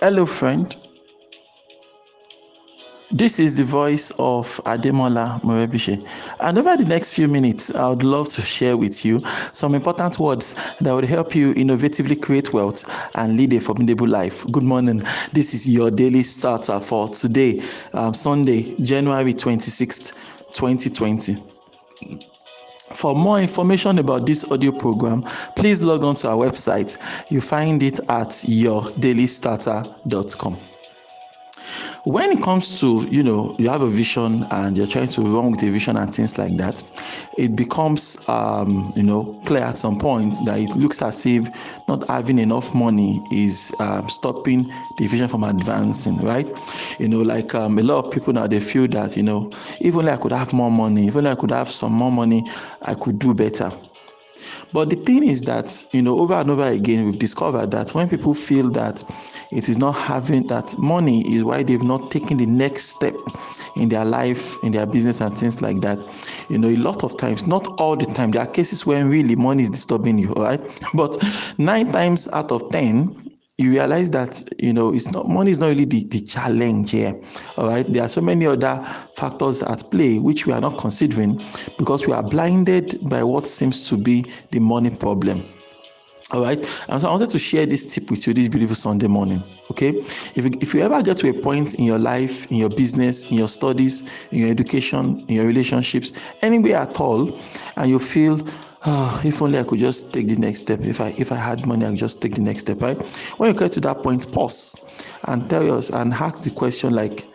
Hello, friend. This is the voice of Ademola Morebise. And over the next few minutes, I would love to share with you some important words that would help you innovatively create wealth and lead a formidable life. Good morning. This is your daily starter for today, um, Sunday, January 26th, 2020. For more information about this audio program, please log on to our website. You find it at yourdailystarter.com when it comes to you know you have a vision and you're trying to run with a vision and things like that it becomes um, you know clear at some point that it looks as if not having enough money is um, stopping the vision from advancing right? You know like um, a lot of people now they feel that you know if only i could have more money if only i could have some more money i could do better. But the thing is that, you know, over and over again, we've discovered that when people feel that it is not having that money is why they've not taken the next step in their life, in their business, and things like that. You know, a lot of times, not all the time, there are cases when really money is disturbing you, right? But nine times out of 10, you realize that you know it's not money is not really the, the challenge here all right there are so many other factors at play which we are not considering because we are blinded by what seems to be the money problem all right and so i wanted to share this tip with you this beautiful sunday morning okay if you, if you ever get to a point in your life in your business in your studies in your education in your relationships anywhere at all and you feel oh, if only I could just take the next step. If I if I had money, I could just take the next step, right? When you get to that point, pause and tell us and ask the question like,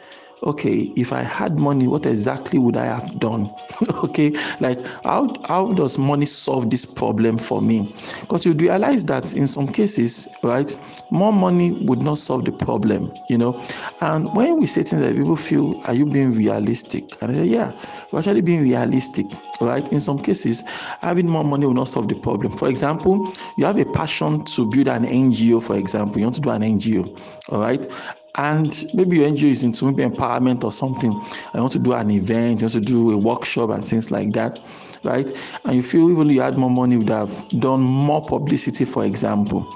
okay, if I had money, what exactly would I have done? okay, like how how does money solve this problem for me? Because you'd realize that in some cases, right, more money would not solve the problem, you know. And when we say things that people feel, are you being realistic? And say, yeah, we're actually being realistic, right? In some cases, having more money will not solve the problem. For example, you have a passion to build an NGO, for example, you want to do an NGO, all right? And maybe your NGO is into maybe empowerment or something. I want to do an event, you want to do a workshop and things like that, right? And you feel even you had more money, you would have done more publicity, for example.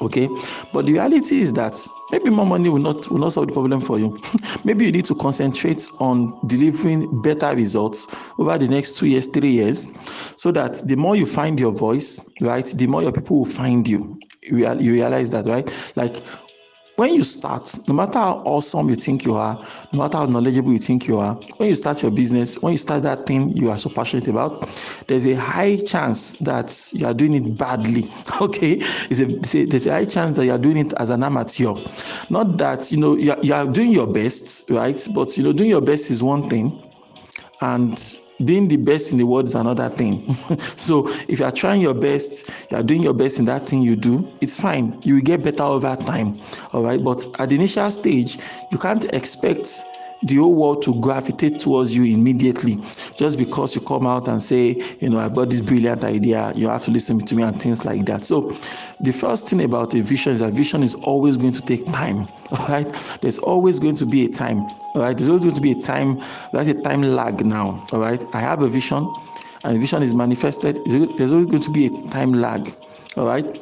Okay, but the reality is that maybe more money will not will not solve the problem for you. maybe you need to concentrate on delivering better results over the next two years, three years, so that the more you find your voice, right, the more your people will find you. You realize that, right? Like when you start, no matter how awesome you think you are, no matter how knowledgeable you think you are, when you start your business, when you start that thing you are so passionate about, there's a high chance that you are doing it badly. Okay, it's a, it's a, there's a high chance that you are doing it as an amateur. Not that you know you are, you are doing your best, right? But you know, doing your best is one thing, and being the best in the world is another thing. so if you are trying your best, you are doing your best in that thing you do, it's fine. You will get better over time. All right. But at the initial stage, you can't expect the whole world to gravitate towards you immediately just because you come out and say, you know, I've got this brilliant idea, you have to listen to me and things like that. So, the first thing about a vision is that vision is always going to take time. All right, there's always going to be a time. All right, there's always going to be a time. There's a time lag now. All right, I have a vision, and vision is manifested. There's always going to be a time lag. All right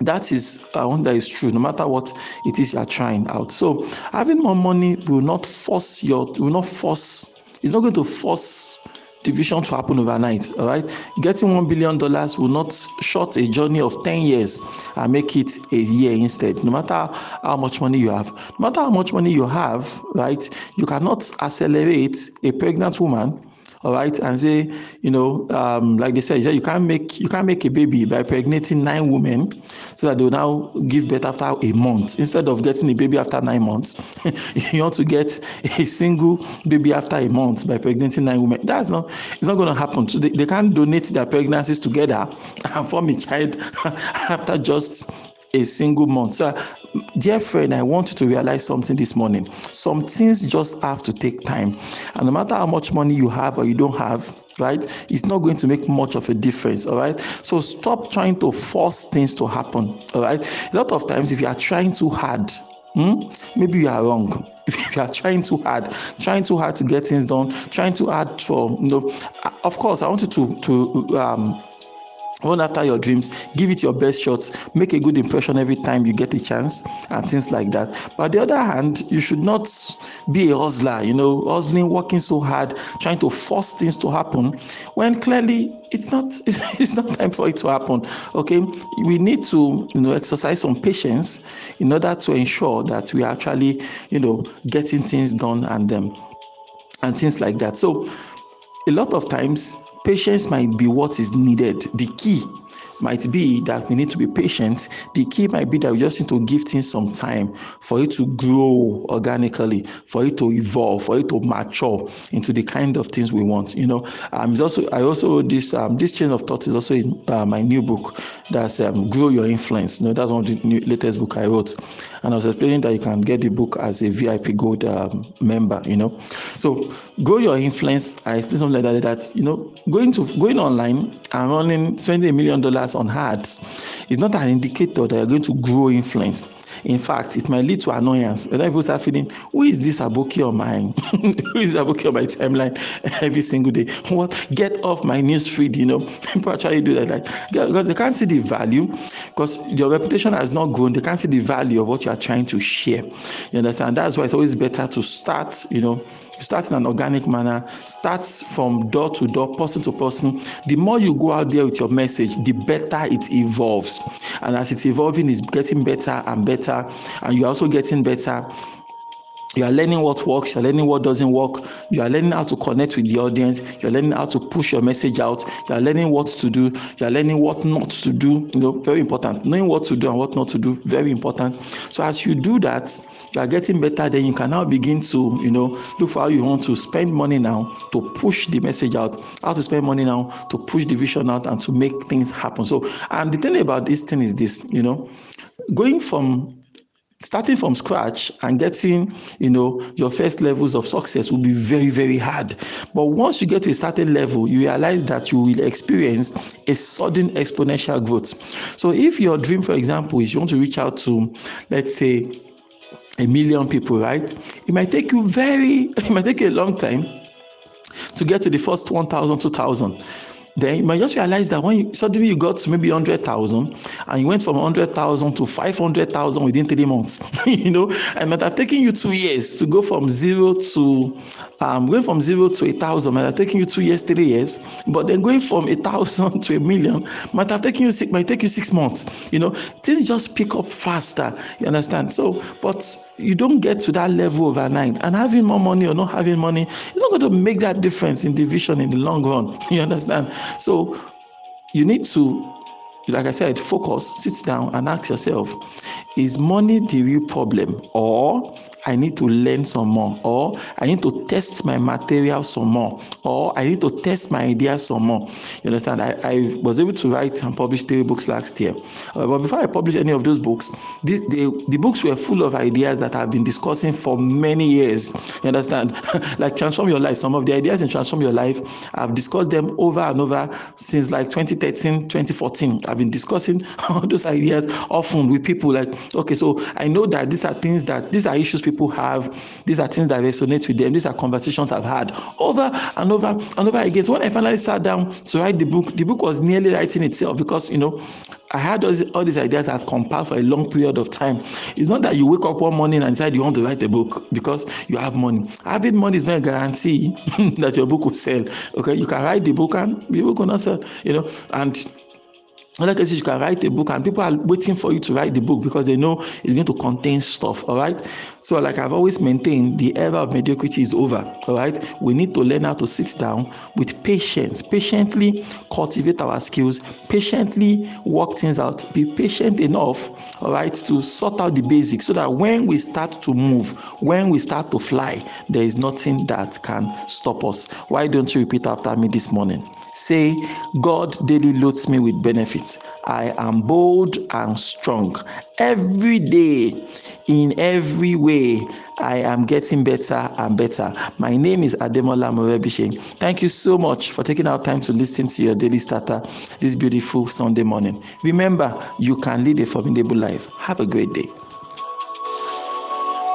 that is one that is true no matter what it is you are trying out so having more money will not force your will not force it's not going to force division to happen overnight all right? Getting one billion dollars will not short a journey of 10 years and make it a year instead. No matter how much money you have no matter how much money you have right you cannot accelerate a pregnant woman all right? And say you know um, like they said you can't make you can't make a baby by impregnating nine women so that they'll now give birth after a month. Instead of getting a baby after nine months you want to get a single baby after a month by impregnating nine women. That's not it's not going to happen. So they, they can't donate their pregnancies together and form a child after just a single month. So, dear friend, I want you to realize something this morning. Some things just have to take time. And no matter how much money you have or you don't have, right, it's not going to make much of a difference. All right. So, stop trying to force things to happen. All right. A lot of times, if you are trying too hard, Hmm? Maybe you are wrong. If you are trying too hard, trying too hard to get things done, trying too hard for you know. Of course, I want you to to um, run after your dreams. Give it your best shots. Make a good impression every time you get a chance and things like that. But on the other hand you should not be a hustler you know hustling working so hard trying to force things to happen when clearly it's not it's not time for it to happen okay? We need to you know exercise some patience in order to ensure that we are actually you know getting things done and them um, and things like that. So a lot of times patience might be what is needed. The key might be that we need to be patient. The key might be that we just need to give things some time for it to grow organically, for it to evolve, for it to mature into the kind of things we want. You know, um, it's also I also this um, this chain of thought is also in uh, my new book that's um, grow your influence. You know, that's one of the new, latest book I wrote, and I was explaining that you can get the book as a VIP Gold um, member. You know, so grow your influence. I explained something like that. That you know, going to going online and running spending a million dollars on hearts is not an indicator that you're going to grow influence. In fact, it might lead to annoyance. When people start feeling, who is this Aboki on mine? who is Aboki on my timeline every single day? What? Get off my news feed, you know. People actually do that. Like, because they can't see the value, because your reputation has not grown. They can't see the value of what you are trying to share. You understand? That's why it's always better to start, you know, start in an organic manner, start from door to door, person to person. The more you go out there with your message, the better it evolves. And as it's evolving, it's getting better and better, and you're also getting better you are learning what works you're learning what doesn't work you are learning how to connect with the audience you're learning how to push your message out you are learning what to do you are learning what not to do you know very important. Knowing what to do and what not to do very important. So as you do that you are getting better then you can now begin to you know look for how you want to spend money now to push the message out. How to spend money now to push the vision out and to make things happen. So and the thing about this thing is this you know going from starting from scratch and getting you know your first levels of success will be very very hard. But once you get to a certain level you realize that you will experience a sudden exponential growth. So if your dream for example is you want to reach out to let's say a million people right it might take you very it might take you a long time to get to the first 1000 2000 then you might just realize that when you, suddenly you got maybe 100,000 and you went from 100,000 to 500,000 within three months, you know, it might have taken you two years to go from zero to, um, going from zero to a thousand might have taken you two years, three years, but then going from a thousand to a million might have taken you six, might take you six months, you know, things just pick up faster, you understand? So, but you don't get to that level overnight. And having more money or not having money it's not going to make that difference in division in the long run. You understand? So you need to like i said focus sit down and ask yourself is money the real problem? Or I need to learn some more, or I need to test my material some more, or I need to test my ideas some more. You understand? I, I was able to write and publish three books last year. Uh, but before I published any of those books, this, the, the books were full of ideas that I've been discussing for many years. You understand? like Transform Your Life. Some of the ideas in Transform Your Life, I've discussed them over and over since like 2013, 2014. I've been discussing all those ideas often with people like, okay, so I know that these are things that, these are issues people have. These are things that resonate with them. These are conversations I've had over and over and over again. So when I finally sat down to write the book, the book was nearly writing itself because you know I had all, all these ideas I've compiled for a long period of time. It's not that you wake up one morning and decide you want to write a book because you have money. Having money is not a guarantee that your book will sell. Okay, you can write the book and the book will not sell. You know, and other cases you can write a book and people are waiting for you to write the book because they know it's going to contain stuff all right? So like i've always maintained the era of mediocrity is over all right? We need to learn how to sit down with patience patiently cultivate our skills patiently work things out be patient enough all right to sort out the basics so that when we start to move when we start to fly there is nothing that can stop us. Why don't you repeat after me this morning? Say god daily loads me with benefits I am bold and strong. Every day, in every way, I am getting better and better. My name is Ademola Morebise. Thank you so much for taking our time to listen to your daily starter this beautiful Sunday morning. Remember, you can lead a formidable life. Have a great day.